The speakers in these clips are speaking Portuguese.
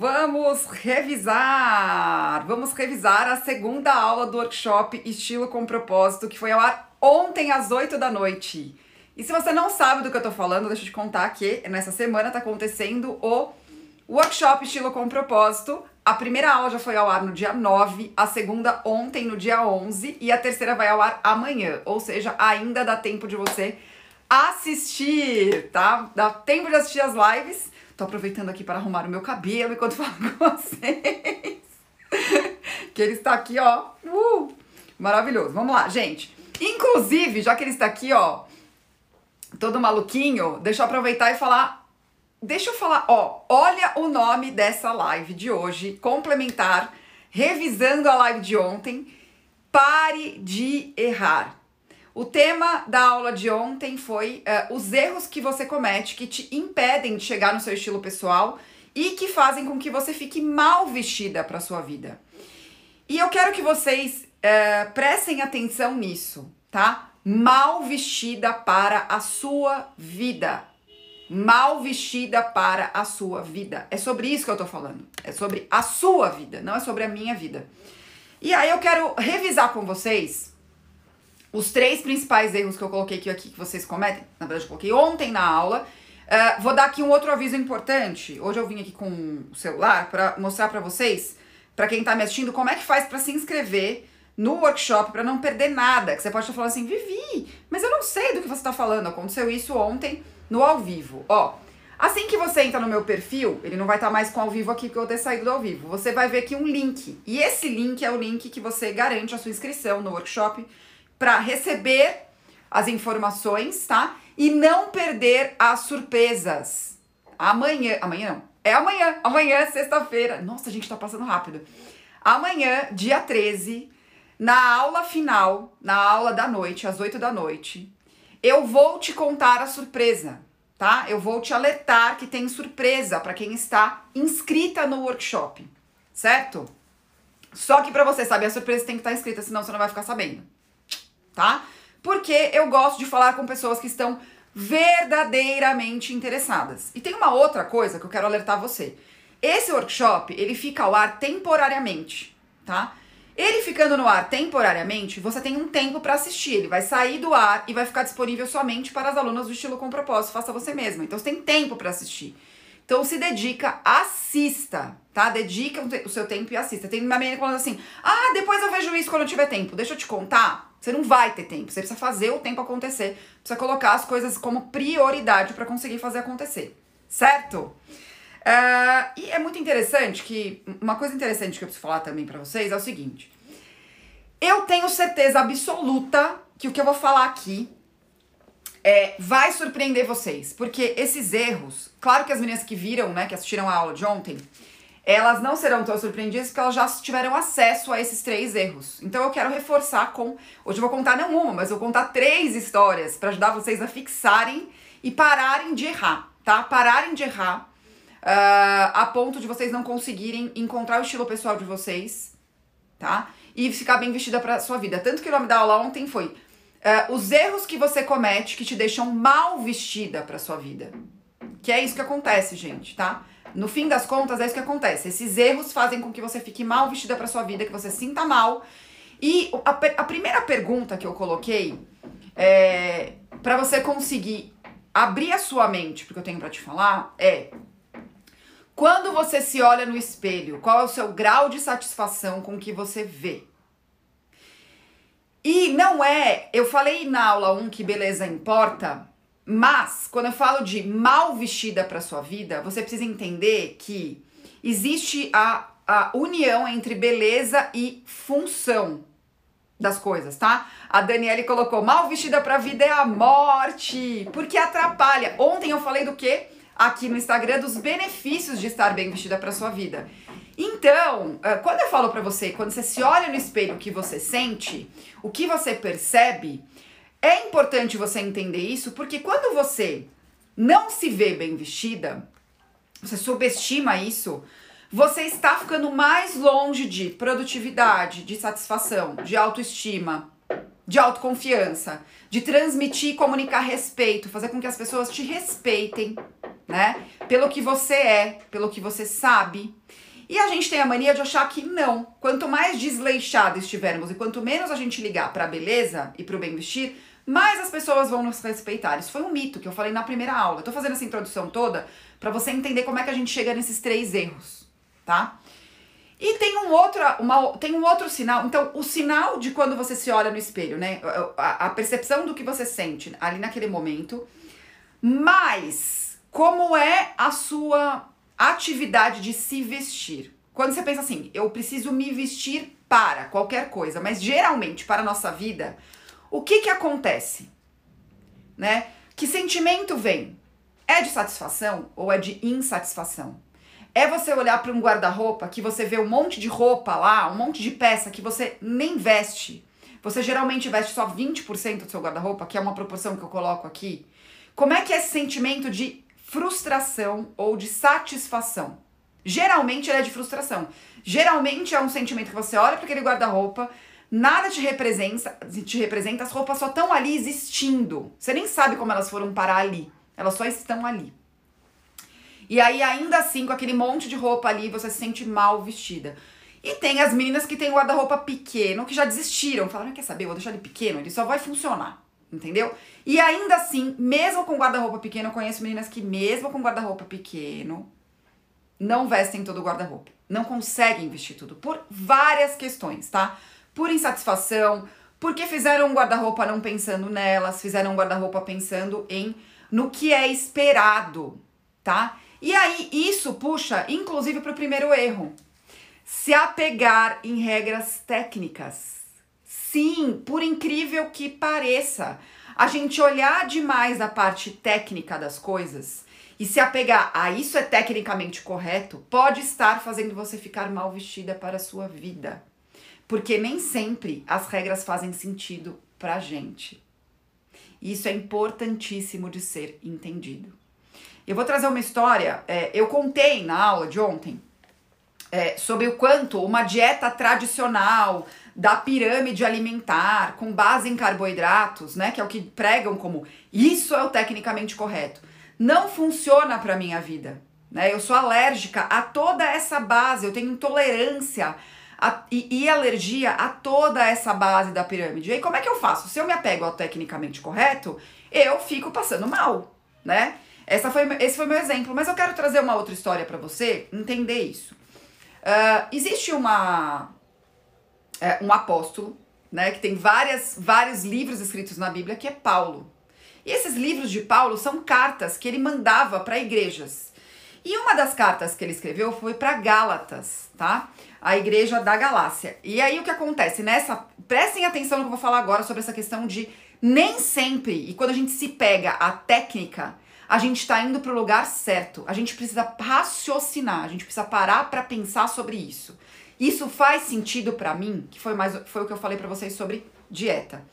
Vamos revisar! Vamos revisar a segunda aula do workshop Estilo com Propósito, que foi ao ar ontem às 8 da noite. E se você não sabe do que eu tô falando, deixa eu te contar que nessa semana tá acontecendo o workshop Estilo com Propósito. A primeira aula já foi ao ar no dia 9, a segunda ontem no dia 11 e a terceira vai ao ar amanhã. Ou seja, ainda dá tempo de você assistir, tá? Dá tempo de assistir as lives. Tô aproveitando aqui para arrumar o meu cabelo enquanto falo com vocês. que ele está aqui, ó. Uh, maravilhoso. Vamos lá, gente. Inclusive, já que ele está aqui, ó, todo maluquinho, deixa eu aproveitar e falar. Deixa eu falar, ó, olha o nome dessa live de hoje, complementar, revisando a live de ontem. Pare de errar. O tema da aula de ontem foi uh, os erros que você comete que te impedem de chegar no seu estilo pessoal e que fazem com que você fique mal vestida para sua vida. E eu quero que vocês uh, prestem atenção nisso, tá? Mal vestida para a sua vida. Mal vestida para a sua vida. É sobre isso que eu tô falando. É sobre a sua vida, não é sobre a minha vida. E aí eu quero revisar com vocês os três principais erros que eu coloquei aqui que vocês cometem, na verdade eu coloquei ontem na aula. Uh, vou dar aqui um outro aviso importante. Hoje eu vim aqui com o celular para mostrar para vocês, para quem tá me assistindo, como é que faz para se inscrever no workshop para não perder nada. Que você pode estar falando assim, Vivi, mas eu não sei do que você tá falando. Aconteceu isso ontem no ao vivo. Ó, assim que você entra no meu perfil, ele não vai estar tá mais com ao vivo aqui porque eu ter saído do ao vivo. Você vai ver aqui um link. E esse link é o link que você garante a sua inscrição no workshop para receber as informações, tá? E não perder as surpresas. Amanhã, amanhã não, é amanhã, amanhã, sexta-feira. Nossa, a gente tá passando rápido. Amanhã, dia 13, na aula final, na aula da noite, às 8 da noite, eu vou te contar a surpresa, tá? Eu vou te alertar que tem surpresa para quem está inscrita no workshop, certo? Só que para você saber a surpresa tem que estar inscrita, senão você não vai ficar sabendo tá? Porque eu gosto de falar com pessoas que estão verdadeiramente interessadas. E tem uma outra coisa que eu quero alertar você. Esse workshop, ele fica ao ar temporariamente, tá? Ele ficando no ar temporariamente, você tem um tempo para assistir. Ele vai sair do ar e vai ficar disponível somente para as alunas do estilo com propósito. Faça você mesma. Então você tem tempo para assistir. Então se dedica, assista, tá? Dedica o seu tempo e assista. Tem uma menina falando assim: "Ah, depois eu vejo isso quando eu tiver tempo". Deixa eu te contar você não vai ter tempo. Você precisa fazer o tempo acontecer. Precisa colocar as coisas como prioridade para conseguir fazer acontecer. Certo? Uh, e é muito interessante que. Uma coisa interessante que eu preciso falar também para vocês é o seguinte. Eu tenho certeza absoluta que o que eu vou falar aqui é, vai surpreender vocês. Porque esses erros, claro que as meninas que viram, né, que assistiram a aula de ontem, elas não serão tão surpreendidas porque elas já tiveram acesso a esses três erros. Então eu quero reforçar com. Hoje eu vou contar não uma, mas eu vou contar três histórias para ajudar vocês a fixarem e pararem de errar, tá? Pararem de errar uh, a ponto de vocês não conseguirem encontrar o estilo pessoal de vocês, tá? E ficar bem vestida pra sua vida. Tanto que o nome da aula ontem foi uh, os erros que você comete que te deixam mal vestida pra sua vida. Que é isso que acontece, gente, tá? No fim das contas, é isso que acontece. Esses erros fazem com que você fique mal vestida para sua vida, que você sinta mal. E a, a primeira pergunta que eu coloquei é para você conseguir abrir a sua mente, porque eu tenho para te falar, é quando você se olha no espelho, qual é o seu grau de satisfação com o que você vê? E não é, eu falei na aula 1 que beleza importa, mas, quando eu falo de mal vestida para sua vida, você precisa entender que existe a, a união entre beleza e função das coisas, tá? A Daniele colocou: mal vestida pra vida é a morte, porque atrapalha. Ontem eu falei do que? Aqui no Instagram, dos benefícios de estar bem vestida pra sua vida. Então, eh, quando eu falo pra você, quando você se olha no espelho, o que você sente, o que você percebe, é importante você entender isso porque quando você não se vê bem vestida, você subestima isso, você está ficando mais longe de produtividade, de satisfação, de autoestima, de autoconfiança, de transmitir e comunicar respeito, fazer com que as pessoas te respeitem, né? Pelo que você é, pelo que você sabe. E a gente tem a mania de achar que não. Quanto mais desleixado estivermos e quanto menos a gente ligar para a beleza e para o bem vestir, mais as pessoas vão nos respeitar. Isso foi um mito que eu falei na primeira aula. Eu tô fazendo essa introdução toda para você entender como é que a gente chega nesses três erros, tá? E tem um outro, uma, tem um outro sinal. Então, o sinal de quando você se olha no espelho, né? A, a percepção do que você sente ali naquele momento. Mas como é a sua atividade de se vestir? Quando você pensa assim, eu preciso me vestir para qualquer coisa, mas geralmente para a nossa vida, o que que acontece? Né? Que sentimento vem? É de satisfação ou é de insatisfação? É você olhar para um guarda-roupa que você vê um monte de roupa lá, um monte de peça que você nem veste. Você geralmente veste só 20% do seu guarda-roupa, que é uma proporção que eu coloco aqui. Como é que é esse sentimento de frustração ou de satisfação? Geralmente ele é de frustração. Geralmente é um sentimento que você olha para aquele guarda-roupa, nada te representa, te representa, as roupas só estão ali existindo. Você nem sabe como elas foram parar ali. Elas só estão ali. E aí, ainda assim, com aquele monte de roupa ali, você se sente mal vestida. E tem as meninas que têm guarda-roupa pequeno, que já desistiram. Falaram, quer saber, eu vou deixar ele pequeno, ele só vai funcionar. Entendeu? E ainda assim, mesmo com guarda-roupa pequeno, eu conheço meninas que mesmo com guarda-roupa pequeno, não vestem todo o guarda-roupa. Não conseguem vestir tudo. Por várias questões, tá? Por insatisfação, porque fizeram um guarda-roupa não pensando nelas, fizeram um guarda-roupa pensando em no que é esperado, tá? E aí isso puxa, inclusive, para o primeiro erro: se apegar em regras técnicas. Sim, por incrível que pareça, a gente olhar demais a parte técnica das coisas e se apegar a isso é tecnicamente correto, pode estar fazendo você ficar mal vestida para a sua vida. Porque nem sempre as regras fazem sentido pra gente. Isso é importantíssimo de ser entendido. Eu vou trazer uma história. É, eu contei na aula de ontem é, sobre o quanto uma dieta tradicional da pirâmide alimentar com base em carboidratos, né, que é o que pregam como isso é o tecnicamente correto, não funciona para minha vida. Né? Eu sou alérgica a toda essa base, eu tenho intolerância a, e, e, alergia a toda essa base da pirâmide. E aí, como é que eu faço? Se eu me apego ao tecnicamente correto, eu fico passando mal, né? Essa foi, esse foi meu exemplo, mas eu quero trazer uma outra história para você entender isso. Uh, existe uma uh, um apóstolo, né, que tem várias, vários livros escritos na Bíblia, que é Paulo. E esses livros de Paulo são cartas que ele mandava para igrejas. E uma das cartas que ele escreveu foi para Gálatas, tá? A igreja da Galácia. E aí o que acontece nessa, prestem atenção no que eu vou falar agora sobre essa questão de nem sempre, e quando a gente se pega a técnica, a gente está indo para o lugar certo. A gente precisa raciocinar, a gente precisa parar para pensar sobre isso. Isso faz sentido para mim, que foi mais foi o que eu falei para vocês sobre dieta.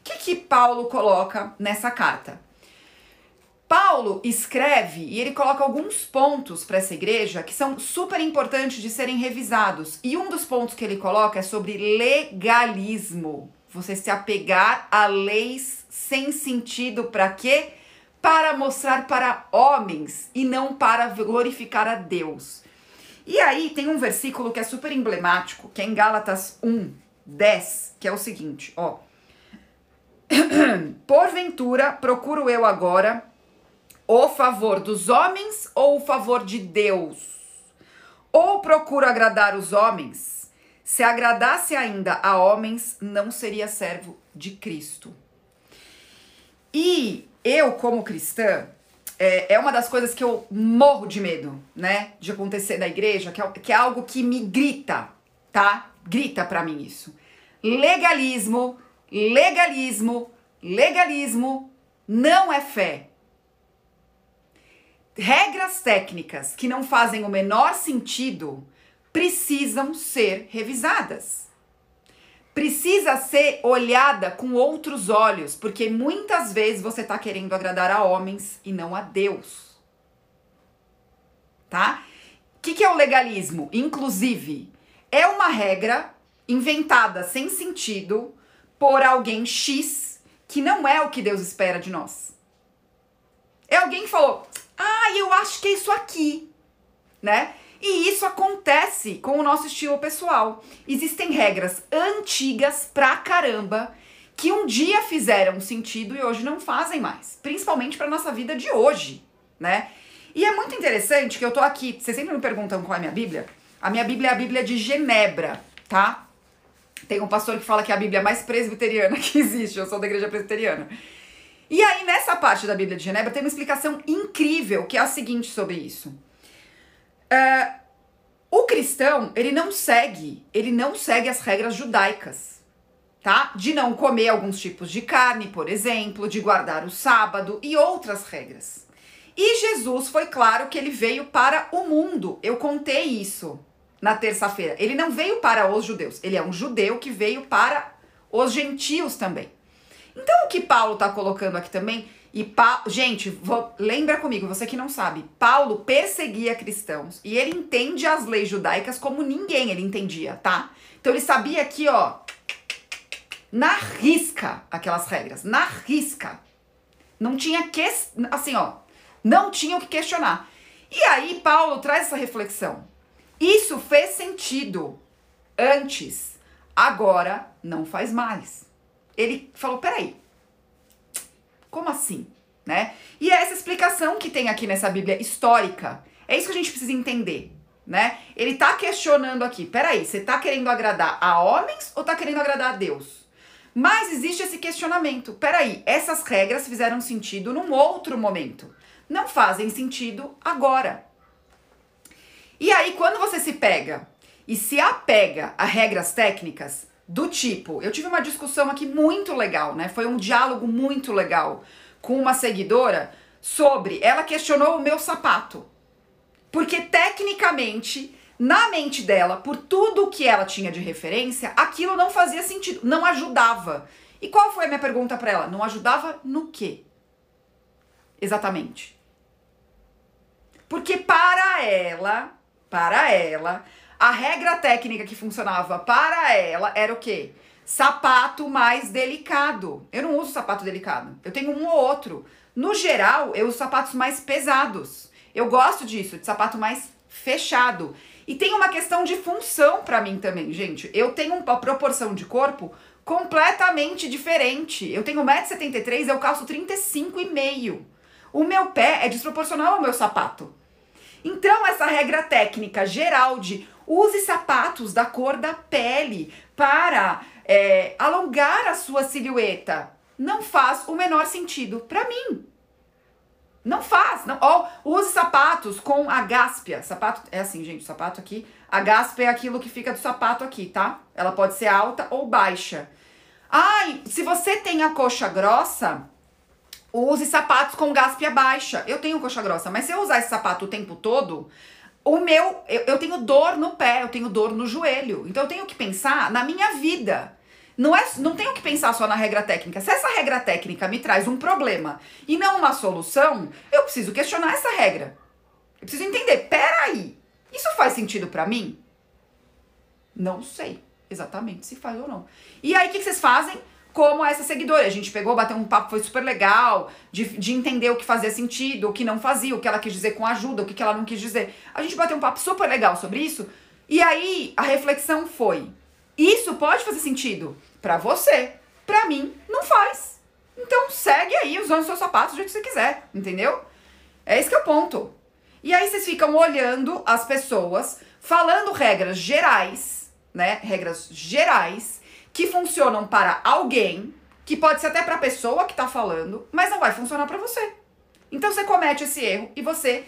O que, que Paulo coloca nessa carta? Paulo escreve e ele coloca alguns pontos para essa igreja que são super importantes de serem revisados. E um dos pontos que ele coloca é sobre legalismo. Você se apegar a leis sem sentido para quê? para mostrar para homens e não para glorificar a Deus. E aí tem um versículo que é super emblemático, que é em Gálatas 1, 10, que é o seguinte, ó. Porventura procuro eu agora o favor dos homens ou o favor de Deus? Ou procuro agradar os homens? Se agradasse ainda a homens, não seria servo de Cristo. E eu, como cristã, é, é uma das coisas que eu morro de medo, né? De acontecer na igreja, que é, que é algo que me grita, tá? Grita para mim isso. Legalismo, legalismo, legalismo não é fé. Regras técnicas que não fazem o menor sentido precisam ser revisadas precisa ser olhada com outros olhos, porque muitas vezes você está querendo agradar a homens e não a Deus. Tá? O que, que é o legalismo? Inclusive, é uma regra inventada sem sentido por alguém X que não é o que Deus espera de nós. É alguém que falou: Ah, eu acho que é isso aqui, né? E isso acontece com o nosso estilo pessoal. Existem regras antigas pra caramba que um dia fizeram sentido e hoje não fazem mais, principalmente para nossa vida de hoje, né? E é muito interessante que eu tô aqui, vocês sempre me perguntam qual é a minha Bíblia? A minha Bíblia é a Bíblia de Genebra, tá? Tem um pastor que fala que é a Bíblia mais presbiteriana que existe, eu sou da igreja presbiteriana. E aí, nessa parte da Bíblia de Genebra, tem uma explicação incrível, que é a seguinte sobre isso. Uh, o cristão, ele não segue, ele não segue as regras judaicas, tá? De não comer alguns tipos de carne, por exemplo, de guardar o sábado e outras regras. E Jesus foi claro que ele veio para o mundo. Eu contei isso na terça-feira. Ele não veio para os judeus, ele é um judeu que veio para os gentios também. Então o que Paulo está colocando aqui também e pa... gente, vou... lembra comigo, você que não sabe, Paulo perseguia cristãos e ele entende as leis judaicas como ninguém ele entendia, tá? Então ele sabia aqui, ó, na risca aquelas regras, na risca. Não tinha que, assim, ó, não tinha o que questionar. E aí Paulo traz essa reflexão. Isso fez sentido antes, agora não faz mais. Ele falou: peraí, como assim? Né? E é essa explicação que tem aqui nessa Bíblia histórica. É isso que a gente precisa entender, né? Ele tá questionando aqui, peraí, você tá querendo agradar a homens ou tá querendo agradar a Deus? Mas existe esse questionamento. Peraí, essas regras fizeram sentido num outro momento. Não fazem sentido agora. E aí, quando você se pega e se apega a regras técnicas, do tipo, eu tive uma discussão aqui muito legal, né? Foi um diálogo muito legal com uma seguidora sobre, ela questionou o meu sapato. Porque tecnicamente, na mente dela, por tudo que ela tinha de referência, aquilo não fazia sentido, não ajudava. E qual foi a minha pergunta para ela? Não ajudava no quê? Exatamente. Porque para ela, para ela, a regra técnica que funcionava para ela era o quê? Sapato mais delicado. Eu não uso sapato delicado. Eu tenho um ou outro. No geral, eu uso sapatos mais pesados. Eu gosto disso, de sapato mais fechado. E tem uma questão de função para mim também, gente. Eu tenho uma proporção de corpo completamente diferente. Eu tenho 1,73m, eu calço 35,5. O meu pé é desproporcional ao meu sapato. Então, essa regra técnica geral de Use sapatos da cor da pele para é, alongar a sua silhueta. Não faz o menor sentido para mim. Não faz. Não. Use sapatos com a gáspia. Sapato é assim, gente, o sapato aqui. A gáspia é aquilo que fica do sapato aqui, tá? Ela pode ser alta ou baixa. Ai, se você tem a coxa grossa, use sapatos com gáspia baixa. Eu tenho coxa grossa, mas se eu usar esse sapato o tempo todo, o meu, eu, eu tenho dor no pé, eu tenho dor no joelho. Então eu tenho que pensar na minha vida. Não, é, não tenho que pensar só na regra técnica. Se essa regra técnica me traz um problema e não uma solução, eu preciso questionar essa regra. Eu preciso entender, peraí, isso faz sentido para mim? Não sei exatamente se faz ou não. E aí, o que, que vocês fazem? Como essa seguidora. A gente pegou, bateu um papo, foi super legal, de, de entender o que fazia sentido, o que não fazia, o que ela quis dizer com ajuda, o que, que ela não quis dizer. A gente bateu um papo super legal sobre isso. E aí a reflexão foi: isso pode fazer sentido para você, para mim não faz. Então segue aí usando seus sapatos do jeito que você quiser, entendeu? É esse que é o ponto. E aí vocês ficam olhando as pessoas, falando regras gerais, né? Regras gerais que funcionam para alguém, que pode ser até para a pessoa que está falando, mas não vai funcionar para você. Então você comete esse erro e você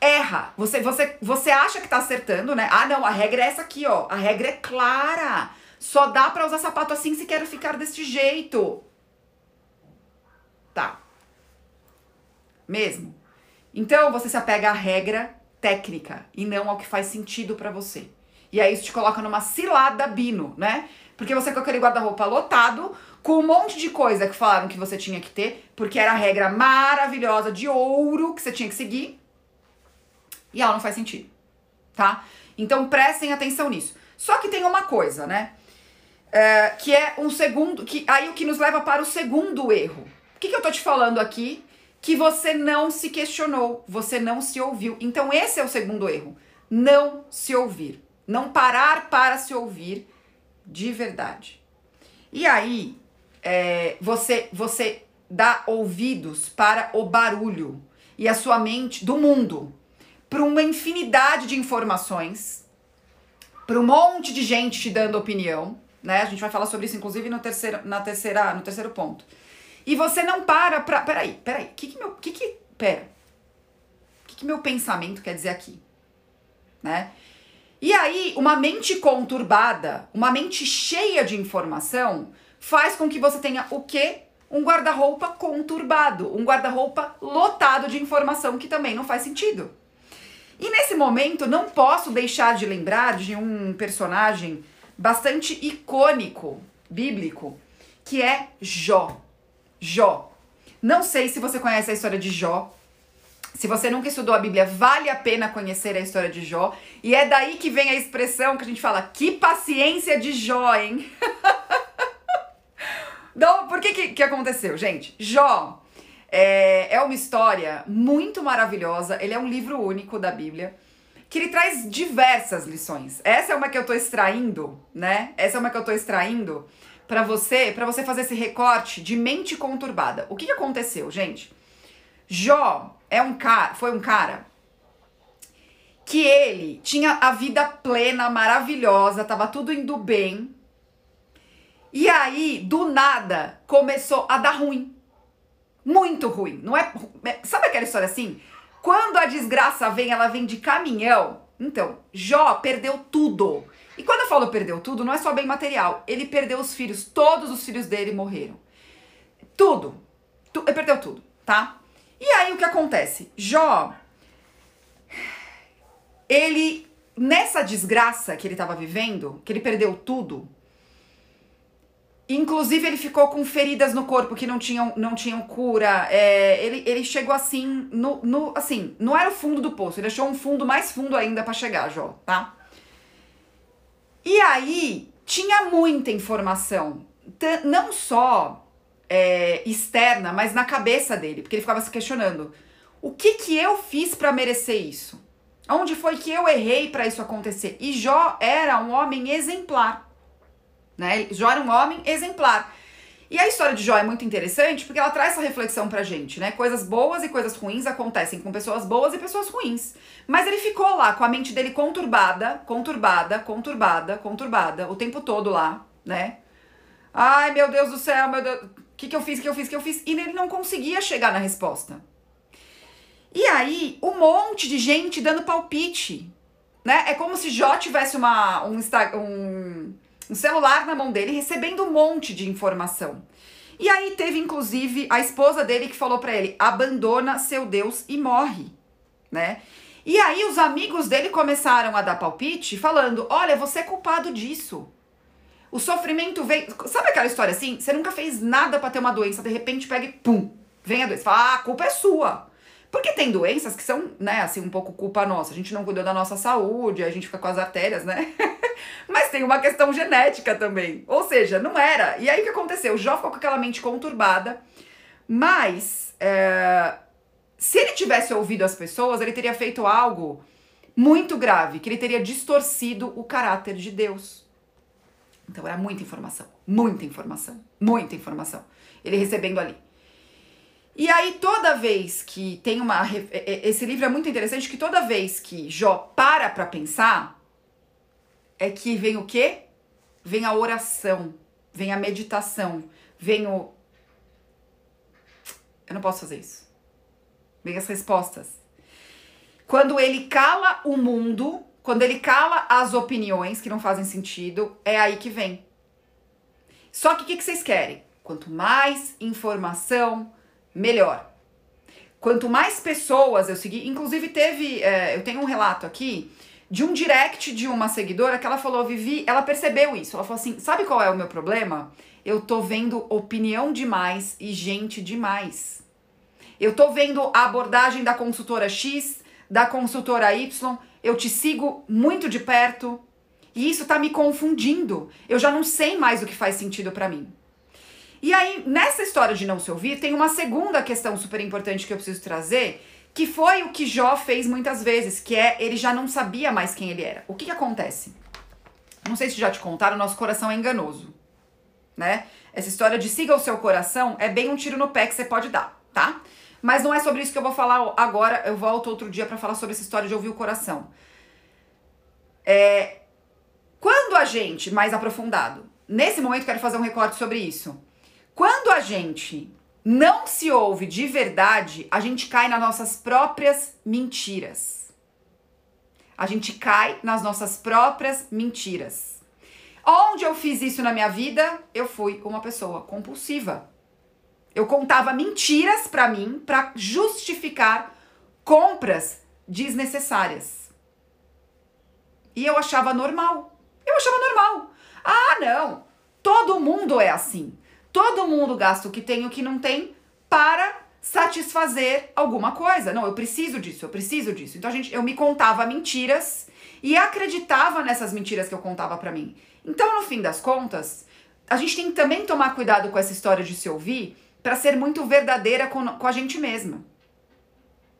erra. Você você você acha que está acertando, né? Ah, não, a regra é essa aqui, ó. A regra é clara. Só dá para usar sapato assim se quer ficar deste jeito. Tá. Mesmo. Então você se apega à regra técnica e não ao que faz sentido para você. E aí isso te coloca numa cilada bino, né? Porque você com aquele guarda-roupa lotado, com um monte de coisa que falaram que você tinha que ter, porque era a regra maravilhosa de ouro que você tinha que seguir. E ela não faz sentido, tá? Então prestem atenção nisso. Só que tem uma coisa, né? É, que é um segundo. que Aí o que nos leva para o segundo erro. O que, que eu tô te falando aqui? que você não se questionou, você não se ouviu. Então, esse é o segundo erro. Não se ouvir. Não parar para se ouvir de verdade. E aí, é, você, você dá ouvidos para o barulho e a sua mente do mundo, para uma infinidade de informações, para um monte de gente te dando opinião, né? A gente vai falar sobre isso, inclusive, no terceiro, na terceira, no terceiro ponto. E você não para pra. Peraí, peraí. O que, que meu. Que que, pera. Que, que meu pensamento quer dizer aqui? Né? E aí, uma mente conturbada, uma mente cheia de informação, faz com que você tenha o quê? Um guarda-roupa conturbado, um guarda-roupa lotado de informação que também não faz sentido. E nesse momento, não posso deixar de lembrar de um personagem bastante icônico, bíblico, que é Jó. Jó. Não sei se você conhece a história de Jó, se você nunca estudou a Bíblia, vale a pena conhecer a história de Jó. E é daí que vem a expressão que a gente fala: que paciência de Jó, hein? então, por que, que que aconteceu, gente? Jó é, é uma história muito maravilhosa. Ele é um livro único da Bíblia que ele traz diversas lições. Essa é uma que eu tô extraindo, né? Essa é uma que eu tô extraindo para você, para você fazer esse recorte de mente conturbada. O que, que aconteceu, gente? Jó é um cara, foi um cara que ele tinha a vida plena, maravilhosa, tava tudo indo bem. E aí, do nada, começou a dar ruim. Muito ruim. Não é, é, sabe aquela história assim? Quando a desgraça vem, ela vem de caminhão. Então, Jó perdeu tudo. E quando eu falo perdeu tudo, não é só bem material. Ele perdeu os filhos, todos os filhos dele morreram. Tudo. Tu, ele perdeu tudo, tá? E aí o que acontece? Jó, ele, nessa desgraça que ele estava vivendo, que ele perdeu tudo, inclusive ele ficou com feridas no corpo que não tinham, não tinham cura, é, ele, ele chegou assim, no, no, assim, não era o fundo do poço, ele achou um fundo mais fundo ainda para chegar, Jó, tá? E aí, tinha muita informação, não só é, externa, mas na cabeça dele, porque ele ficava se questionando: o que que eu fiz para merecer isso? Onde foi que eu errei para isso acontecer? E Jó era um homem exemplar, né? Jó era um homem exemplar. E a história de Jó é muito interessante porque ela traz essa reflexão pra gente, né? Coisas boas e coisas ruins acontecem com pessoas boas e pessoas ruins. Mas ele ficou lá com a mente dele conturbada, conturbada, conturbada, conturbada, o tempo todo lá, né? Ai, meu Deus do céu, meu Deus que, que eu fiz, que eu fiz, que eu fiz? E ele não conseguia chegar na resposta. E aí, um monte de gente dando palpite. Né? É como se Jó tivesse uma, um, um, um celular na mão dele recebendo um monte de informação. E aí teve inclusive a esposa dele que falou para ele: "Abandona seu Deus e morre", né? E aí os amigos dele começaram a dar palpite, falando: "Olha, você é culpado disso. O sofrimento vem. Sabe aquela história assim? Você nunca fez nada para ter uma doença, de repente pega e pum, vem a doença. Fala, ah, a culpa é sua. Porque tem doenças que são, né, assim, um pouco culpa nossa. A gente não cuidou da nossa saúde, a gente fica com as artérias, né? Mas tem uma questão genética também. Ou seja, não era. E aí o que aconteceu? O Jó ficou com aquela mente conturbada, mas é, se ele tivesse ouvido as pessoas, ele teria feito algo muito grave, que ele teria distorcido o caráter de Deus. Então era muita informação, muita informação, muita informação. Ele recebendo ali. E aí toda vez que tem uma esse livro é muito interessante que toda vez que Jó para para pensar é que vem o quê? Vem a oração, vem a meditação, vem o Eu não posso fazer isso. Vem as respostas. Quando ele cala o mundo, quando ele cala as opiniões que não fazem sentido, é aí que vem. Só que o que, que vocês querem? Quanto mais informação, melhor. Quanto mais pessoas eu seguir, inclusive teve, é, eu tenho um relato aqui de um direct de uma seguidora que ela falou, Vivi, ela percebeu isso. Ela falou assim: sabe qual é o meu problema? Eu tô vendo opinião demais e gente demais. Eu tô vendo a abordagem da consultora X, da consultora Y, eu te sigo muito de perto e isso tá me confundindo. Eu já não sei mais o que faz sentido para mim. E aí, nessa história de não se ouvir, tem uma segunda questão super importante que eu preciso trazer, que foi o que Jó fez muitas vezes, que é ele já não sabia mais quem ele era. O que, que acontece? Não sei se já te contaram, nosso coração é enganoso, né? Essa história de siga o seu coração é bem um tiro no pé que você pode dar, tá? Mas não é sobre isso que eu vou falar agora. Eu volto outro dia para falar sobre essa história de ouvir o coração. É, quando a gente, mais aprofundado, nesse momento quero fazer um recorte sobre isso. Quando a gente não se ouve de verdade, a gente cai nas nossas próprias mentiras. A gente cai nas nossas próprias mentiras. Onde eu fiz isso na minha vida, eu fui uma pessoa compulsiva. Eu contava mentiras para mim para justificar compras desnecessárias. E eu achava normal. Eu achava normal. Ah, não. Todo mundo é assim. Todo mundo gasta o que tem e o que não tem para satisfazer alguma coisa. Não, eu preciso disso, eu preciso disso. Então a gente, eu me contava mentiras e acreditava nessas mentiras que eu contava para mim. Então, no fim das contas, a gente tem que também tomar cuidado com essa história de se ouvir para ser muito verdadeira com, com a gente mesma,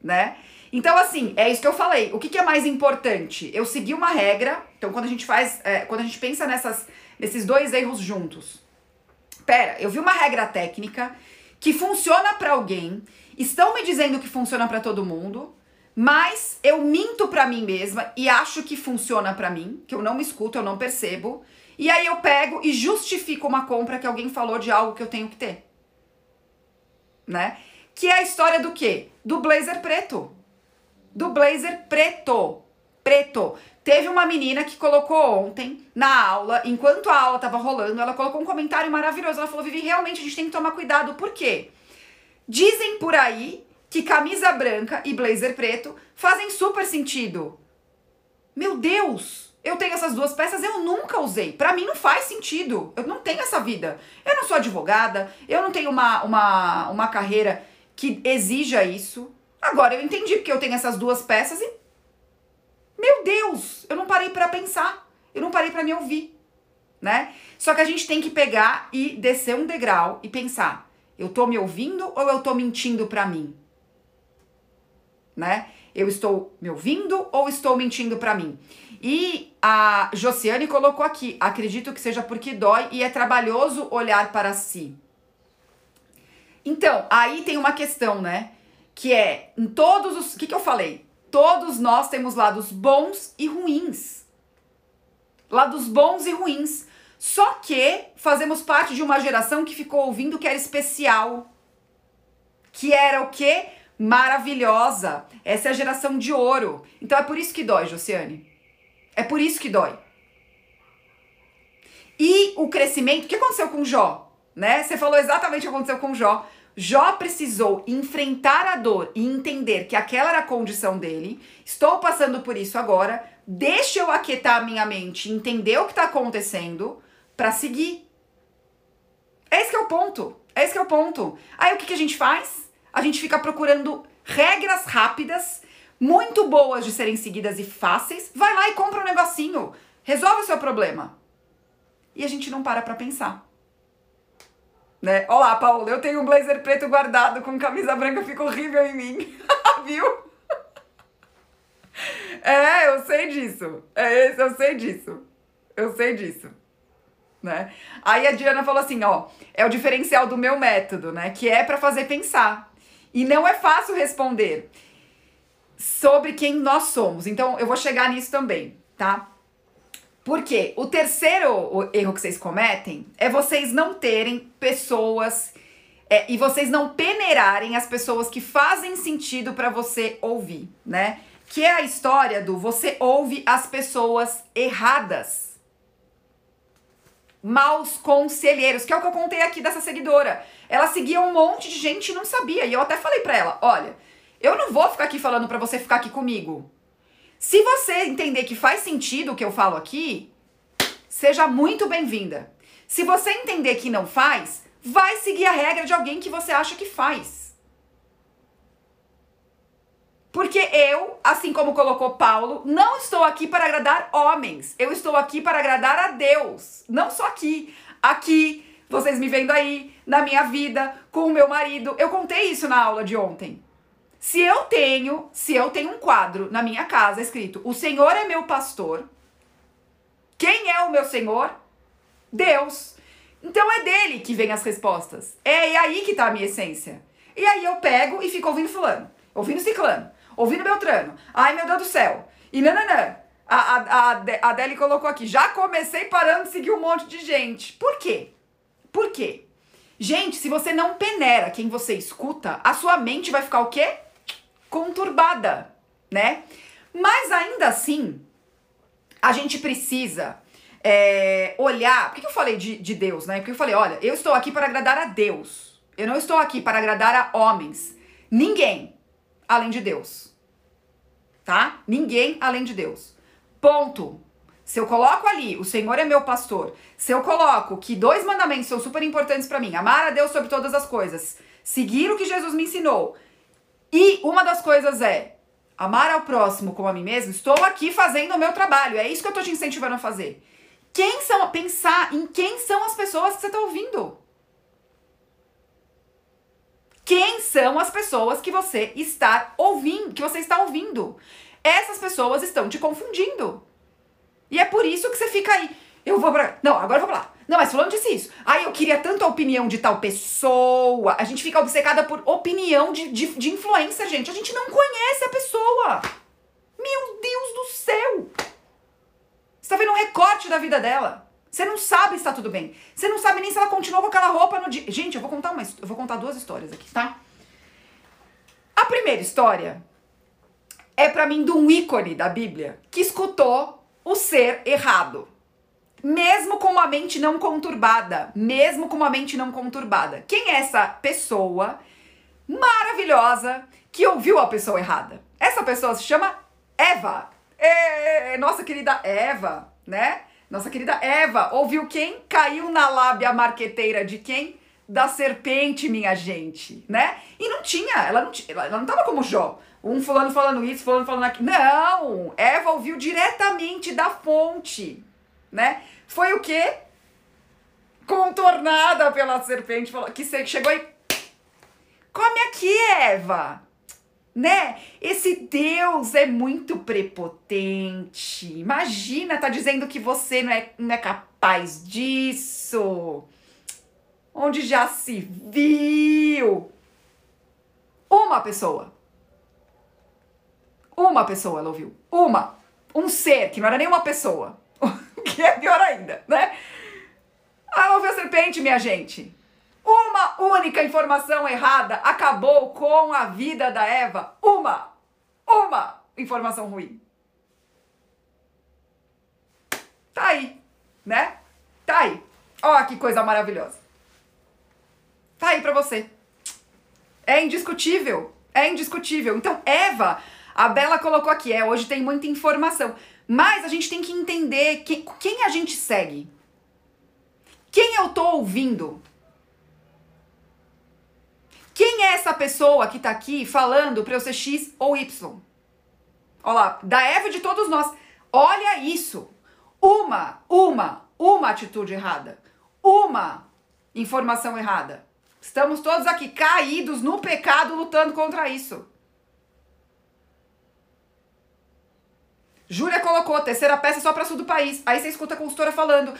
né? Então, assim, é isso que eu falei. O que, que é mais importante? Eu seguir uma regra. Então, quando a gente faz, é, quando a gente pensa nessas, nesses dois erros juntos, pera, eu vi uma regra técnica que funciona para alguém, estão me dizendo que funciona para todo mundo, mas eu minto para mim mesma e acho que funciona para mim, que eu não me escuto, eu não percebo, e aí eu pego e justifico uma compra que alguém falou de algo que eu tenho que ter. Né? Que é a história do quê? Do blazer preto. Do blazer preto. Preto. Teve uma menina que colocou ontem na aula, enquanto a aula tava rolando, ela colocou um comentário maravilhoso. Ela falou: Vivi, realmente a gente tem que tomar cuidado. Por quê? Dizem por aí que camisa branca e blazer preto fazem super sentido. Meu Deus! Eu tenho essas duas peças, eu nunca usei. Para mim não faz sentido. Eu não tenho essa vida. Eu não sou advogada, eu não tenho uma, uma, uma carreira que exija isso. Agora eu entendi porque eu tenho essas duas peças e meu Deus, eu não parei para pensar. Eu não parei para me ouvir, né? Só que a gente tem que pegar e descer um degrau e pensar: eu tô me ouvindo ou eu tô mentindo para mim? Né? Eu estou me ouvindo ou estou mentindo para mim? E a Josiane colocou aqui: acredito que seja porque dói e é trabalhoso olhar para si. Então, aí tem uma questão, né? Que é em todos os. O que, que eu falei? Todos nós temos lados bons e ruins. Lados bons e ruins. Só que fazemos parte de uma geração que ficou ouvindo que era especial. Que era o quê? Maravilhosa. Essa é a geração de ouro. Então é por isso que dói, Josiane. É por isso que dói. E o crescimento, o que aconteceu com Jó? Né? Você falou exatamente o que aconteceu com Jó. Jó precisou enfrentar a dor e entender que aquela era a condição dele. Estou passando por isso agora. Deixa eu aquietar a minha mente, entender o que está acontecendo para seguir. Esse é o ponto. Esse é o ponto. Aí o que, que a gente faz? A gente fica procurando regras rápidas, muito boas de serem seguidas e fáceis. Vai lá e compra um negocinho. Resolve o seu problema. E a gente não para para pensar né? Olá, Paulo, eu tenho um blazer preto guardado com camisa branca, fica horrível em mim. Viu? É, eu sei disso. É esse, eu sei disso. Eu sei disso. Né? Aí a Diana falou assim, ó, é o diferencial do meu método, né? Que é para fazer pensar. E não é fácil responder sobre quem nós somos. Então eu vou chegar nisso também, tá? Porque o terceiro erro que vocês cometem é vocês não terem pessoas é, e vocês não peneirarem as pessoas que fazem sentido para você ouvir, né? Que é a história do você ouve as pessoas erradas. Maus conselheiros, que é o que eu contei aqui dessa seguidora. Ela seguia um monte de gente e não sabia. E eu até falei pra ela: olha, eu não vou ficar aqui falando pra você ficar aqui comigo. Se você entender que faz sentido o que eu falo aqui, seja muito bem-vinda. Se você entender que não faz, vai seguir a regra de alguém que você acha que faz. Porque eu, assim como colocou Paulo, não estou aqui para agradar homens. Eu estou aqui para agradar a Deus. Não só aqui. Aqui, vocês me vendo aí, na minha vida, com o meu marido. Eu contei isso na aula de ontem. Se eu tenho, se eu tenho um quadro na minha casa escrito: "O Senhor é meu pastor". Quem é o meu Senhor? Deus. Então é dele que vem as respostas. É, é aí que tá a minha essência. E aí eu pego e fico ouvindo fulano, ouvindo ciclano, ouvindo Beltrano. Ai, meu Deus do céu. E nananã. A, a, a Adele colocou aqui, já comecei parando de seguir um monte de gente. Por quê? Por quê? Gente, se você não peneira quem você escuta, a sua mente vai ficar o quê? Conturbada, né? Mas ainda assim, a gente precisa é, olhar. Por que, eu falei de, de Deus, né? Porque eu falei, olha, eu estou aqui para agradar a Deus. Eu não estou aqui para agradar a homens. Ninguém além de Deus. Tá? Ninguém além de Deus. Ponto. Se eu coloco ali, o Senhor é meu pastor. Se eu coloco que dois mandamentos são super importantes para mim, amar a Deus sobre todas as coisas, seguir o que Jesus me ensinou. E uma das coisas é amar ao próximo como a mim mesmo. Estou aqui fazendo o meu trabalho. É isso que eu tô te incentivando a fazer. Quem são, pensar em quem são as pessoas que você está ouvindo. Quem são as pessoas que você está ouvindo, que você está ouvindo? Essas pessoas estão te confundindo. E é por isso que você fica aí. Eu vou pra. Não, agora eu vou pra lá. Não, mas falando disse isso. Aí eu queria tanto a opinião de tal pessoa. A gente fica obcecada por opinião de, de, de influência, gente. A gente não conhece a pessoa. Meu Deus do céu! Você tá vendo um recorte da vida dela. Você não sabe se tá tudo bem. Você não sabe nem se ela continuou com aquela roupa no dia. Gente, eu vou contar uma, eu vou contar duas histórias aqui, tá? A primeira história é para mim de um ícone da Bíblia que escutou o ser errado. Mesmo com uma mente não conturbada, mesmo com uma mente não conturbada. Quem é essa pessoa maravilhosa que ouviu a pessoa errada? Essa pessoa se chama Eva. É, nossa querida Eva, né? Nossa querida Eva, ouviu quem? Caiu na lábia marqueteira de quem? Da serpente, minha gente, né? E não tinha, ela não, ela não tava como Jó. Um fulano falando isso, fulano falando aquilo. Não! Eva ouviu diretamente da fonte, né? Foi o quê? Contornada pela serpente, que chegou e. Come aqui, Eva! né? Esse Deus é muito prepotente. Imagina, tá dizendo que você não é, não é capaz disso. Onde já se viu? Uma pessoa. Uma pessoa ela ouviu. Uma. Um ser, que não era nenhuma pessoa. que é pior ainda, né? Ah, ouviu serpente, minha gente. Uma única informação errada acabou com a vida da Eva. Uma! Uma informação ruim. Tá aí, né? Tá aí. Ó, que coisa maravilhosa. Tá aí pra você. É indiscutível. É indiscutível. Então, Eva, a Bela colocou aqui, é, hoje tem muita informação. Mas a gente tem que entender que, quem a gente segue. Quem eu tô ouvindo? Quem é essa pessoa que tá aqui falando para eu ser X ou Y? Olha lá, da Eva de todos nós. Olha isso. Uma, uma, uma atitude errada. Uma informação errada. Estamos todos aqui caídos no pecado lutando contra isso. Júlia colocou terceira peça só para sul do país. Aí você escuta a consultora falando: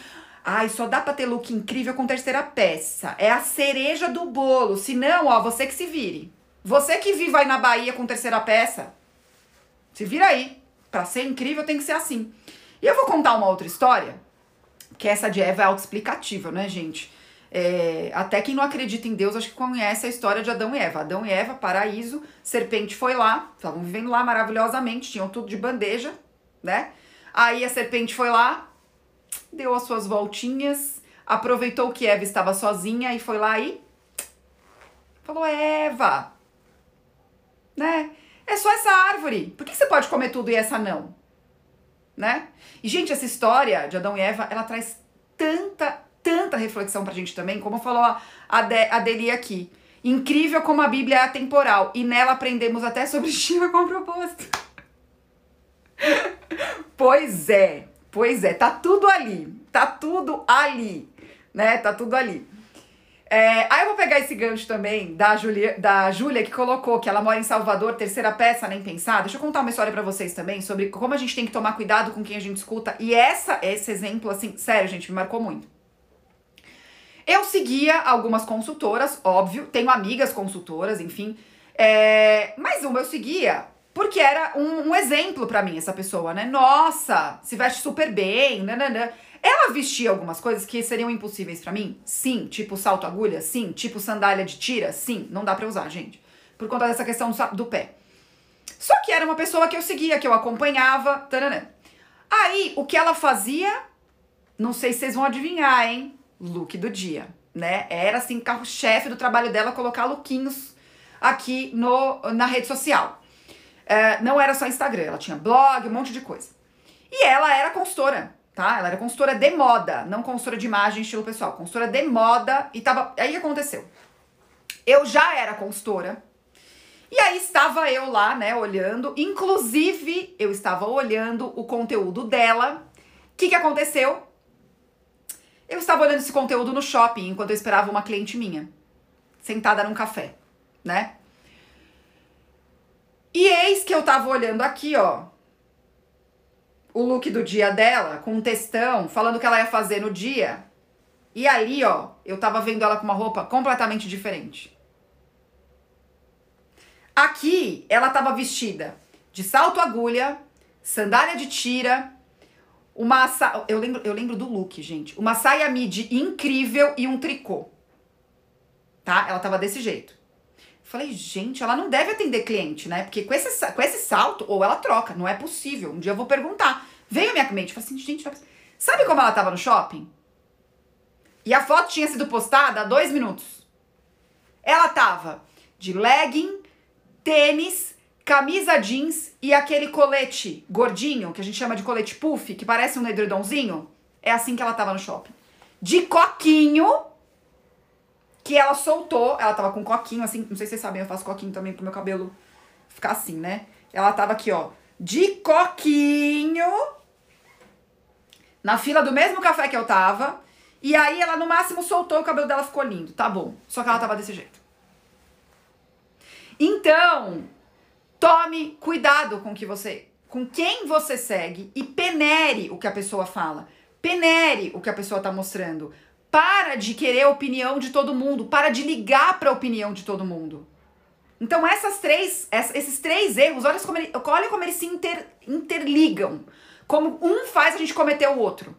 Ai, só dá pra ter look incrível com terceira peça. É a cereja do bolo. Se não, ó, você que se vire. Você que vive aí na Bahia com terceira peça, se vira aí. Pra ser incrível tem que ser assim. E eu vou contar uma outra história, que essa de Eva é autoexplicativa, né, gente? É, até quem não acredita em Deus, acho que conhece a história de Adão e Eva. Adão e Eva, paraíso, serpente foi lá, estavam vivendo lá maravilhosamente, tinham tudo de bandeja, né? Aí a serpente foi lá, deu as suas voltinhas, aproveitou que Eva estava sozinha e foi lá e falou: Eva, né? É só essa árvore. Por que você pode comer tudo e essa não? Né? E, gente, essa história de Adão e Eva, ela traz tanta, tanta reflexão pra gente também, como falou a, De, a aqui. Incrível como a Bíblia é atemporal e nela aprendemos até sobre estima com propósito. Pois é, Pois é, tá tudo ali, tá tudo ali, né? Tá tudo ali. É, aí eu vou pegar esse gancho também da Júlia, da Júlia que colocou que ela mora em Salvador, terceira peça, nem pensar. Deixa eu contar uma história para vocês também sobre como a gente tem que tomar cuidado com quem a gente escuta. E essa, esse exemplo, assim, sério, gente, me marcou muito. Eu seguia algumas consultoras, óbvio, tenho amigas consultoras, enfim. É, mas uma eu seguia porque era um, um exemplo para mim, essa pessoa, né? Nossa, se veste super bem, nananã. Ela vestia algumas coisas que seriam impossíveis para mim? Sim. Tipo salto agulha? Sim. Tipo sandália de tira? Sim. Não dá pra usar, gente. Por conta dessa questão do, do pé. Só que era uma pessoa que eu seguia, que eu acompanhava. Aí, o que ela fazia? Não sei se vocês vão adivinhar, hein? Look do dia, né? Era assim, carro-chefe do trabalho dela colocar lookinhos aqui no, na rede social. É, não era só Instagram, ela tinha blog, um monte de coisa. E ela era consultora tá? Ela era consultora de moda, não consultora de imagem, estilo pessoal, consultora de moda e tava. Aí aconteceu? Eu já era consultora. E aí estava eu lá, né, olhando, inclusive eu estava olhando o conteúdo dela. O que que aconteceu? Eu estava olhando esse conteúdo no shopping enquanto eu esperava uma cliente minha, sentada num café, né? E eis que eu tava olhando aqui, ó, o look do dia dela, com um textão, falando o que ela ia fazer no dia. E ali, ó, eu tava vendo ela com uma roupa completamente diferente. Aqui, ela tava vestida de salto agulha, sandália de tira, uma sa... eu lembro, eu lembro do look, gente. Uma saia midi incrível e um tricô. Tá? Ela tava desse jeito. Falei, gente, ela não deve atender cliente, né? Porque com esse, com esse salto, ou ela troca, não é possível. Um dia eu vou perguntar. Veio a minha mente, falei assim, gente, sabe como ela tava no shopping? E a foto tinha sido postada há dois minutos. Ela tava de legging, tênis, camisa jeans e aquele colete gordinho, que a gente chama de colete puff, que parece um edredomzinho. É assim que ela tava no shopping. De coquinho que ela soltou. Ela tava com coquinho, assim, não sei se vocês sabem, eu faço coquinho também pro meu cabelo ficar assim, né? Ela tava aqui, ó, de coquinho, na fila do mesmo café que eu tava. E aí ela no máximo soltou, o cabelo dela ficou lindo, tá bom. Só que ela tava desse jeito. Então, tome cuidado com que você, com quem você segue e penere o que a pessoa fala. Penere o que a pessoa tá mostrando. Para de querer a opinião de todo mundo, para de ligar para a opinião de todo mundo. Então essas três, esses três erros, olha como, ele, olha como eles se inter, interligam. Como um faz a gente cometer o outro.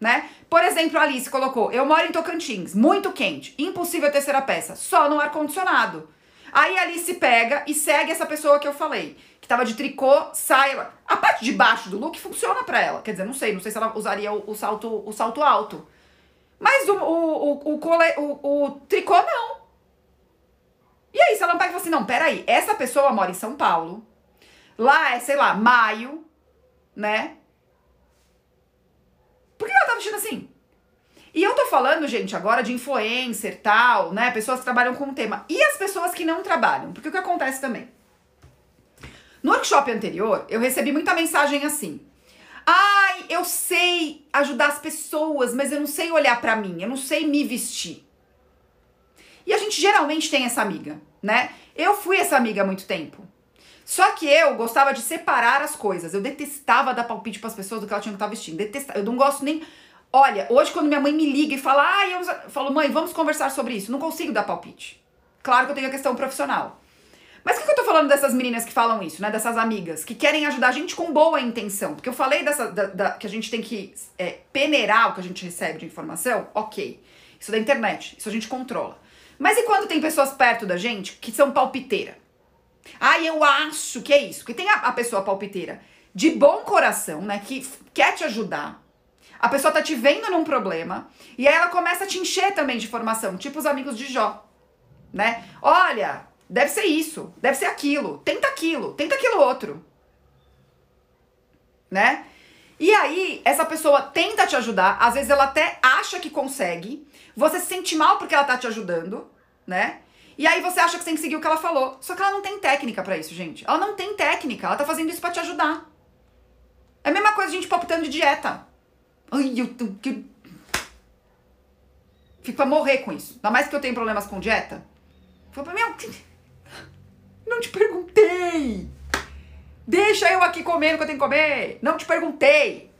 Né? Por exemplo, a Alice colocou: Eu moro em Tocantins, muito quente, impossível terceira peça, só no ar-condicionado. Aí a Alice pega e segue essa pessoa que eu falei, que tava de tricô, saia. A parte de baixo do look funciona para ela. Quer dizer, não sei, não sei se ela usaria o, o salto, o salto alto. Mas o, o, o, o, o tricô não. E aí, se ela não pega e fala assim, não, peraí, essa pessoa mora em São Paulo, lá é, sei lá, maio, né? Por que ela tá vestindo assim? E eu tô falando, gente, agora de influencer, tal, né? Pessoas que trabalham com o tema. E as pessoas que não trabalham? Porque o que acontece também? No workshop anterior, eu recebi muita mensagem assim. Ai, eu sei ajudar as pessoas, mas eu não sei olhar para mim, eu não sei me vestir. E a gente geralmente tem essa amiga, né? Eu fui essa amiga há muito tempo. Só que eu gostava de separar as coisas. Eu detestava dar palpite para as pessoas do que elas tinham que estar vestindo. Detestava. Eu não gosto nem. Olha, hoje quando minha mãe me liga e fala, ah, eu falo, mãe, vamos conversar sobre isso. Não consigo dar palpite. Claro que eu tenho a questão profissional. Mas o que, que eu tô falando dessas meninas que falam isso, né? Dessas amigas, que querem ajudar a gente com boa intenção. Porque eu falei dessa, da, da, que a gente tem que é, peneirar o que a gente recebe de informação, ok. Isso é da internet, isso a gente controla. Mas e quando tem pessoas perto da gente que são palpiteira? Ah, eu acho que é isso. Que tem a, a pessoa palpiteira de bom coração, né? Que quer te ajudar. A pessoa tá te vendo num problema e aí ela começa a te encher também de informação, tipo os amigos de Jó, né? Olha, Deve ser isso, deve ser aquilo, tenta aquilo, tenta aquilo outro. Né? E aí, essa pessoa tenta te ajudar, às vezes ela até acha que consegue, você se sente mal porque ela tá te ajudando, né? E aí você acha que você tem que seguir o que ela falou. Só que ela não tem técnica para isso, gente. Ela não tem técnica, ela tá fazendo isso para te ajudar. É a mesma coisa a gente palpitando de dieta. Ai, eu tô. Fico pra morrer com isso. Ainda mais que eu tenho problemas com dieta. Foi pra mim, não te perguntei. Deixa eu aqui comendo o que eu tenho que comer. Não te perguntei.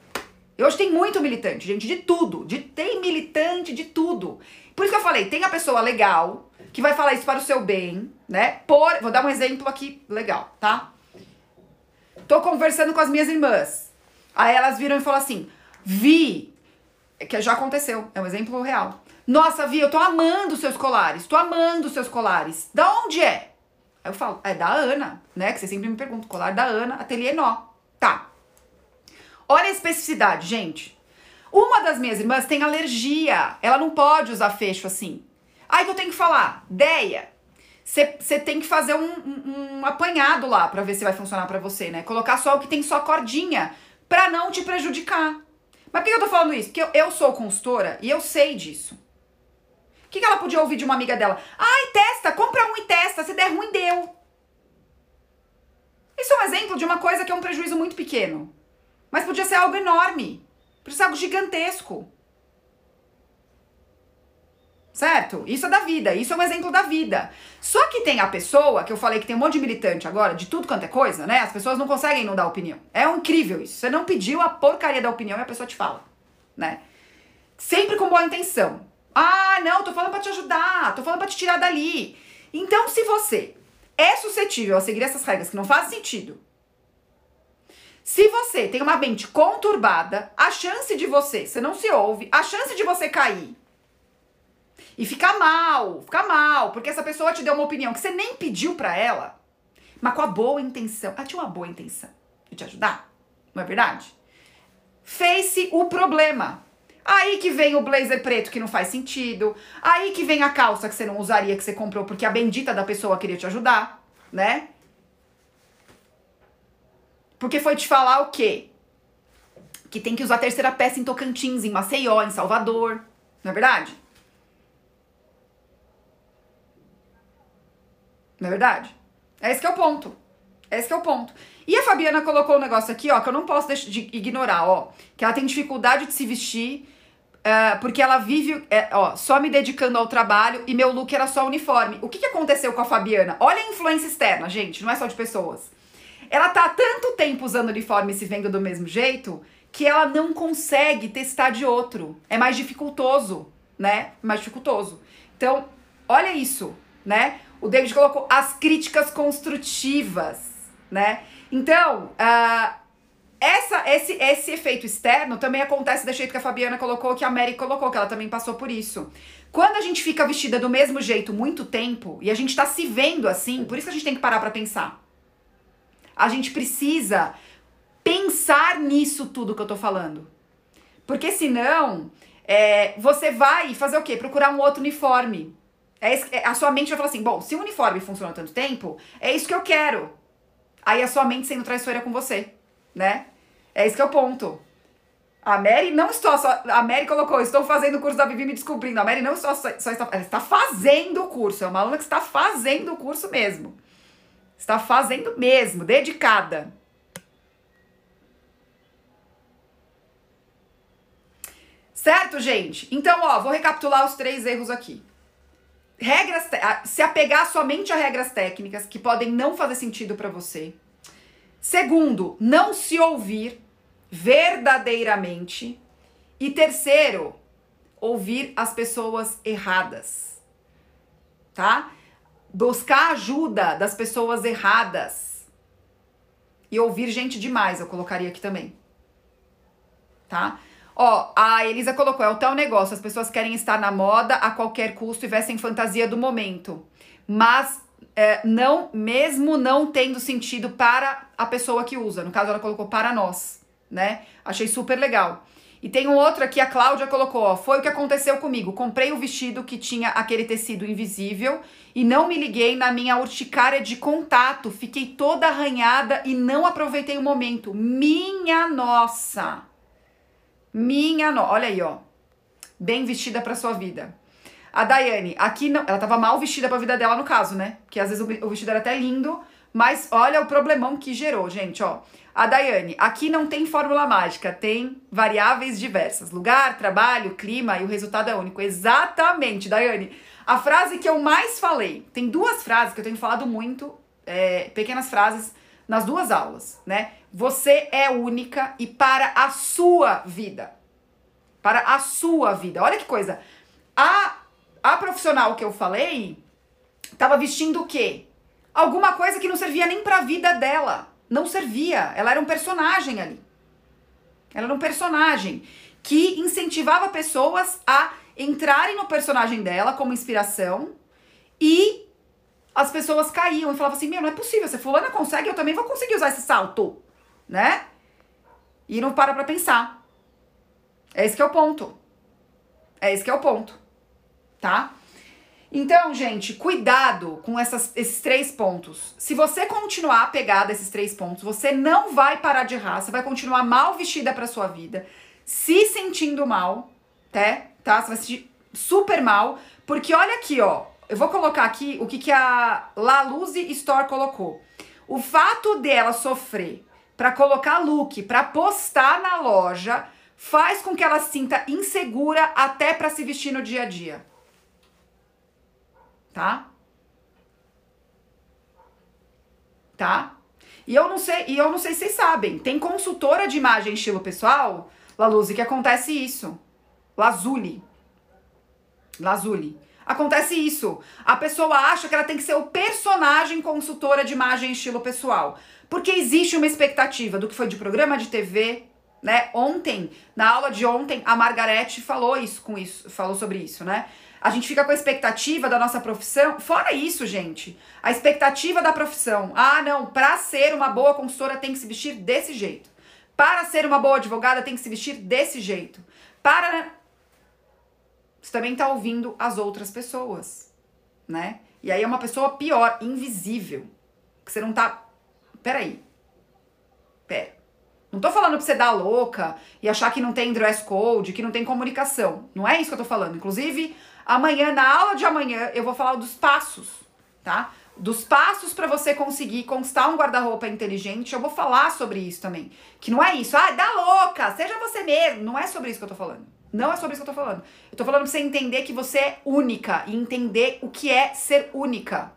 Hoje tem muito militante, gente, de tudo. De, tem militante de tudo. Por isso que eu falei, tem a pessoa legal, que vai falar isso para o seu bem, né? Por, vou dar um exemplo aqui legal, tá? Tô conversando com as minhas irmãs. Aí elas viram e falaram assim: Vi, que já aconteceu, é um exemplo real. Nossa, Vi, eu tô amando os seus colares, tô amando os seus colares. Da onde é? Eu falo, é da Ana, né? Que você sempre me pergunta, colar da Ana, ateliê nó. Tá. Olha a especificidade, gente. Uma das minhas irmãs tem alergia, ela não pode usar fecho assim. Aí que eu tenho que falar, Deia, você tem que fazer um, um, um apanhado lá para ver se vai funcionar para você, né? Colocar só o que tem só cordinha para não te prejudicar. Mas por que eu tô falando isso? Porque eu, eu sou consultora e eu sei disso. Que, que ela podia ouvir de uma amiga dela? Ai, testa, compra um e testa, se der ruim, deu. Isso é um exemplo de uma coisa que é um prejuízo muito pequeno. Mas podia ser algo enorme. Podia ser algo gigantesco. Certo? Isso é da vida, isso é um exemplo da vida. Só que tem a pessoa, que eu falei que tem um monte de militante agora, de tudo quanto é coisa, né? As pessoas não conseguem não dar opinião. É incrível isso. Você não pediu a porcaria da opinião e a pessoa te fala, né? Sempre com boa intenção. Ah, não, tô falando para te ajudar, tô falando para te tirar dali. Então, se você é suscetível a seguir essas regras que não fazem sentido, se você tem uma mente conturbada, a chance de você, você não se ouve, a chance de você cair e ficar mal, ficar mal, porque essa pessoa te deu uma opinião que você nem pediu para ela, mas com a boa intenção. Ela tinha uma boa intenção de te ajudar, não é verdade? Fez-se o problema. Aí que vem o blazer preto que não faz sentido. Aí que vem a calça que você não usaria, que você comprou porque a bendita da pessoa queria te ajudar, né? Porque foi te falar o quê? Que tem que usar a terceira peça em Tocantins, em Maceió, em Salvador. Não é verdade? Não é verdade? É esse que é o ponto. É esse que é o ponto. E a Fabiana colocou um negócio aqui, ó, que eu não posso deixar de ignorar, ó. Que ela tem dificuldade de se vestir uh, porque ela vive, é, ó, só me dedicando ao trabalho e meu look era só uniforme. O que, que aconteceu com a Fabiana? Olha a influência externa, gente, não é só de pessoas. Ela tá há tanto tempo usando uniforme e se vendo do mesmo jeito que ela não consegue testar de outro. É mais dificultoso, né? Mais dificultoso. Então, olha isso, né? O David colocou as críticas construtivas, né? Então, uh, essa, esse, esse efeito externo também acontece do jeito que a Fabiana colocou, que a Mary colocou, que ela também passou por isso. Quando a gente fica vestida do mesmo jeito muito tempo e a gente tá se vendo assim, por isso que a gente tem que parar para pensar. A gente precisa pensar nisso tudo que eu tô falando. Porque senão, é, você vai fazer o quê? Procurar um outro uniforme. É, é, a sua mente vai falar assim: bom, se o uniforme funciona tanto tempo, é isso que eu quero. Aí a sua mente sendo traiçoeira com você, né? É isso que é o ponto. A Mary não está só. A Mary colocou: estou fazendo o curso da Vivi me descobrindo. A Mary não só, só, só está. Ela está fazendo o curso. É uma aluna que está fazendo o curso mesmo. Está fazendo mesmo, dedicada. Certo, gente? Então, ó, vou recapitular os três erros aqui regras, se apegar somente a regras técnicas que podem não fazer sentido para você. Segundo, não se ouvir verdadeiramente. E terceiro, ouvir as pessoas erradas. Tá? Buscar ajuda das pessoas erradas. E ouvir gente demais, eu colocaria aqui também. Tá? Ó, a Elisa colocou, é o tal negócio, as pessoas querem estar na moda a qualquer custo e vestem fantasia do momento. Mas é, não, mesmo não tendo sentido para a pessoa que usa. No caso, ela colocou para nós, né? Achei super legal. E tem um outro aqui, a Cláudia colocou, ó, foi o que aconteceu comigo. Comprei o vestido que tinha aquele tecido invisível e não me liguei na minha urticária de contato. Fiquei toda arranhada e não aproveitei o momento. Minha nossa! Minha no... Olha aí, ó. Bem vestida pra sua vida. A Daiane, aqui não. Ela tava mal vestida pra vida dela, no caso, né? Porque às vezes o, o vestido era até lindo, Mas olha o problemão que gerou, gente, ó. A Daiane, aqui não tem fórmula mágica, tem variáveis diversas. Lugar, trabalho, clima e o resultado é único. Exatamente, Daiane. A frase que eu mais falei, tem duas frases que eu tenho falado muito, é, pequenas frases, nas duas aulas, né? Você é única e para a sua vida. Para a sua vida. Olha que coisa. A, a profissional que eu falei tava vestindo o quê? Alguma coisa que não servia nem pra vida dela. Não servia. Ela era um personagem ali. Ela era um personagem que incentivava pessoas a entrarem no personagem dela como inspiração e as pessoas caíam e falavam assim: Meu, não é possível, se fulana consegue, eu também vou conseguir usar esse salto, né? E não para pra pensar. É esse que é o ponto. É esse que é o ponto, tá? Então, gente, cuidado com essas, esses três pontos. Se você continuar apegada a esses três pontos, você não vai parar de errar, você vai continuar mal vestida pra sua vida, se sentindo mal, tá? tá? Você vai se sentir super mal, porque olha aqui, ó. Eu vou colocar aqui o que, que a La Luzi Store colocou. O fato dela sofrer para colocar look, para postar na loja, faz com que ela sinta insegura até para se vestir no dia a dia. Tá? Tá? E eu não sei, e eu não sei se vocês sabem, tem consultora de imagem estilo pessoal, La Luzi, que acontece isso. Lazuli. Lazuli. Acontece isso. A pessoa acha que ela tem que ser o personagem consultora de imagem estilo pessoal. Porque existe uma expectativa do que foi de programa de TV, né? Ontem, na aula de ontem, a Margarete falou isso com isso, falou sobre isso, né? A gente fica com a expectativa da nossa profissão. Fora isso, gente, a expectativa da profissão. Ah, não, para ser uma boa consultora tem que se vestir desse jeito. Para ser uma boa advogada tem que se vestir desse jeito. Para você também tá ouvindo as outras pessoas, né? E aí é uma pessoa pior, invisível. Que você não tá. Peraí. Pera. Não tô falando pra você dar louca e achar que não tem dress code, que não tem comunicação. Não é isso que eu tô falando. Inclusive, amanhã, na aula de amanhã, eu vou falar dos passos, tá? Dos passos para você conseguir constar um guarda-roupa inteligente. Eu vou falar sobre isso também. Que não é isso. Ah, dá louca, seja você mesmo. Não é sobre isso que eu tô falando. Não é sobre isso que eu tô falando. Eu tô falando pra você entender que você é única e entender o que é ser única.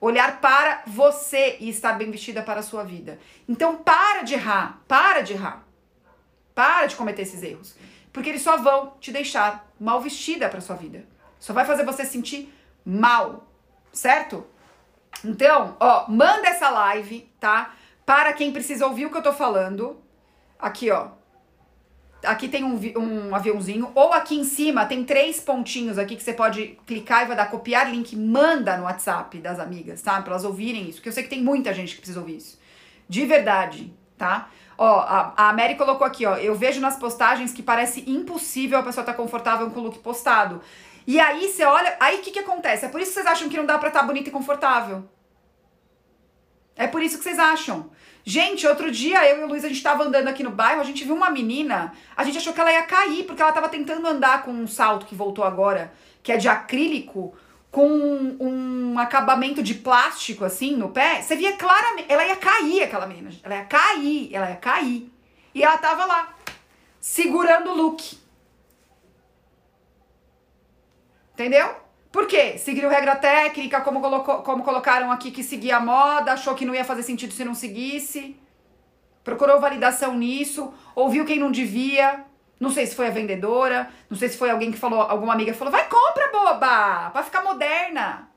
Olhar para você e estar bem vestida para a sua vida. Então para de errar, para de errar. Para de cometer esses erros, porque eles só vão te deixar mal vestida para sua vida. Só vai fazer você sentir mal, certo? Então, ó, manda essa live, tá? Para quem precisa ouvir o que eu tô falando. Aqui, ó aqui tem um, um aviãozinho, ou aqui em cima tem três pontinhos aqui que você pode clicar e vai dar copiar link, manda no WhatsApp das amigas, tá? Pra elas ouvirem isso, porque eu sei que tem muita gente que precisa ouvir isso. De verdade, tá? Ó, a, a Mary colocou aqui, ó, eu vejo nas postagens que parece impossível a pessoa estar tá confortável com o look postado. E aí você olha, aí o que que acontece? É por isso que vocês acham que não dá pra estar tá bonita e confortável. É por isso que vocês acham. Gente, outro dia eu e o Luiz, a gente tava andando aqui no bairro, a gente viu uma menina, a gente achou que ela ia cair, porque ela tava tentando andar com um salto que voltou agora, que é de acrílico, com um acabamento de plástico, assim, no pé. Você via claramente, ela ia cair, aquela menina. Ela ia cair, ela ia cair. E ela tava lá, segurando o look. Entendeu? Por quê? Seguiu regra técnica, como, colocou, como colocaram aqui que seguia a moda, achou que não ia fazer sentido se não seguisse. Procurou validação nisso, ouviu quem não devia. Não sei se foi a vendedora, não sei se foi alguém que falou, alguma amiga falou, vai compra, boba, pra ficar moderna.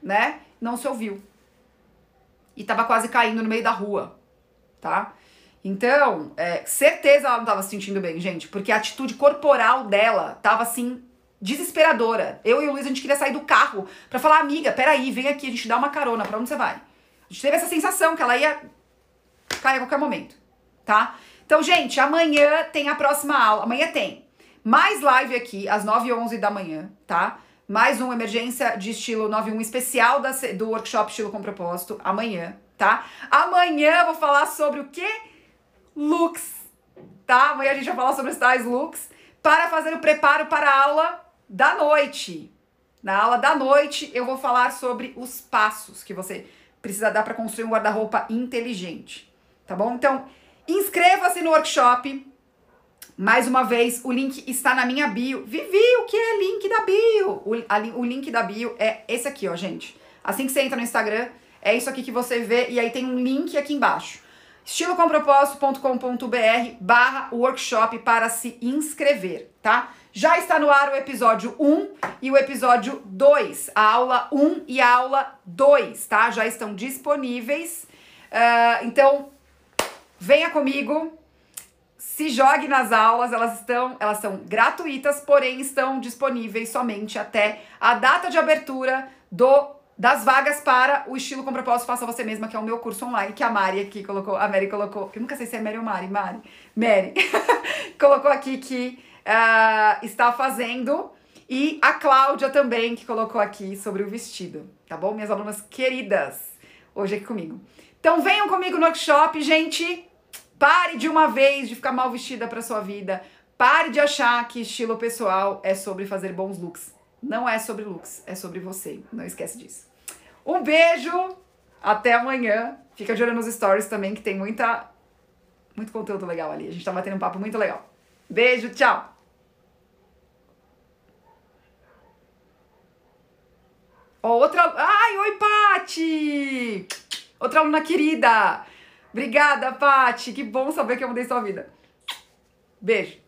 Né? Não se ouviu. E tava quase caindo no meio da rua, tá? Então, é, certeza ela não tava se sentindo bem, gente, porque a atitude corporal dela tava assim desesperadora. Eu e o Luiz, a gente queria sair do carro para falar, amiga, peraí, vem aqui, a gente dá uma carona, pra onde você vai? A gente teve essa sensação que ela ia cair a qualquer momento, tá? Então, gente, amanhã tem a próxima aula. Amanhã tem mais live aqui, às 9 h 11 da manhã, tá? Mais uma emergência de estilo 91 especial da, do workshop Estilo com Propósito, amanhã, tá? Amanhã vou falar sobre o que? Looks, tá? Amanhã a gente vai falar sobre os tais looks para fazer o preparo para a aula da noite. Na aula da noite eu vou falar sobre os passos que você precisa dar para construir um guarda-roupa inteligente, tá bom? Então, inscreva-se no workshop. Mais uma vez, o link está na minha bio. Vivi, o que é link da bio? O, a, o link da bio é esse aqui, ó, gente. Assim que você entra no Instagram, é isso aqui que você vê e aí tem um link aqui embaixo. estilocompropósito.com.br barra workshop para se inscrever, tá? Já está no ar o episódio 1 e o episódio 2, a aula 1 e a aula 2, tá? Já estão disponíveis. Uh, então, venha comigo, se jogue nas aulas, elas estão, elas são gratuitas, porém estão disponíveis somente até a data de abertura do das vagas para o estilo com propósito faça você mesma, que é o meu curso online que a Mari aqui colocou, a Mary colocou, eu nunca sei se é Mary ou Mari, Mari, Mary, colocou aqui que uh, está fazendo e a Cláudia também que colocou aqui sobre o vestido, tá bom? Minhas alunas queridas, hoje aqui comigo. Então venham comigo no workshop, gente. Pare de uma vez de ficar mal vestida para sua vida. Pare de achar que estilo pessoal é sobre fazer bons looks. Não é sobre looks, é sobre você. Não esquece disso. Um beijo, até amanhã. Fica de olho nos stories também, que tem muita, muito conteúdo legal ali. A gente tá batendo um papo muito legal. Beijo, tchau! outra. Ai, oi, Pati! Outra aluna querida! Obrigada, Pati. Que bom saber que eu mudei sua vida. Beijo.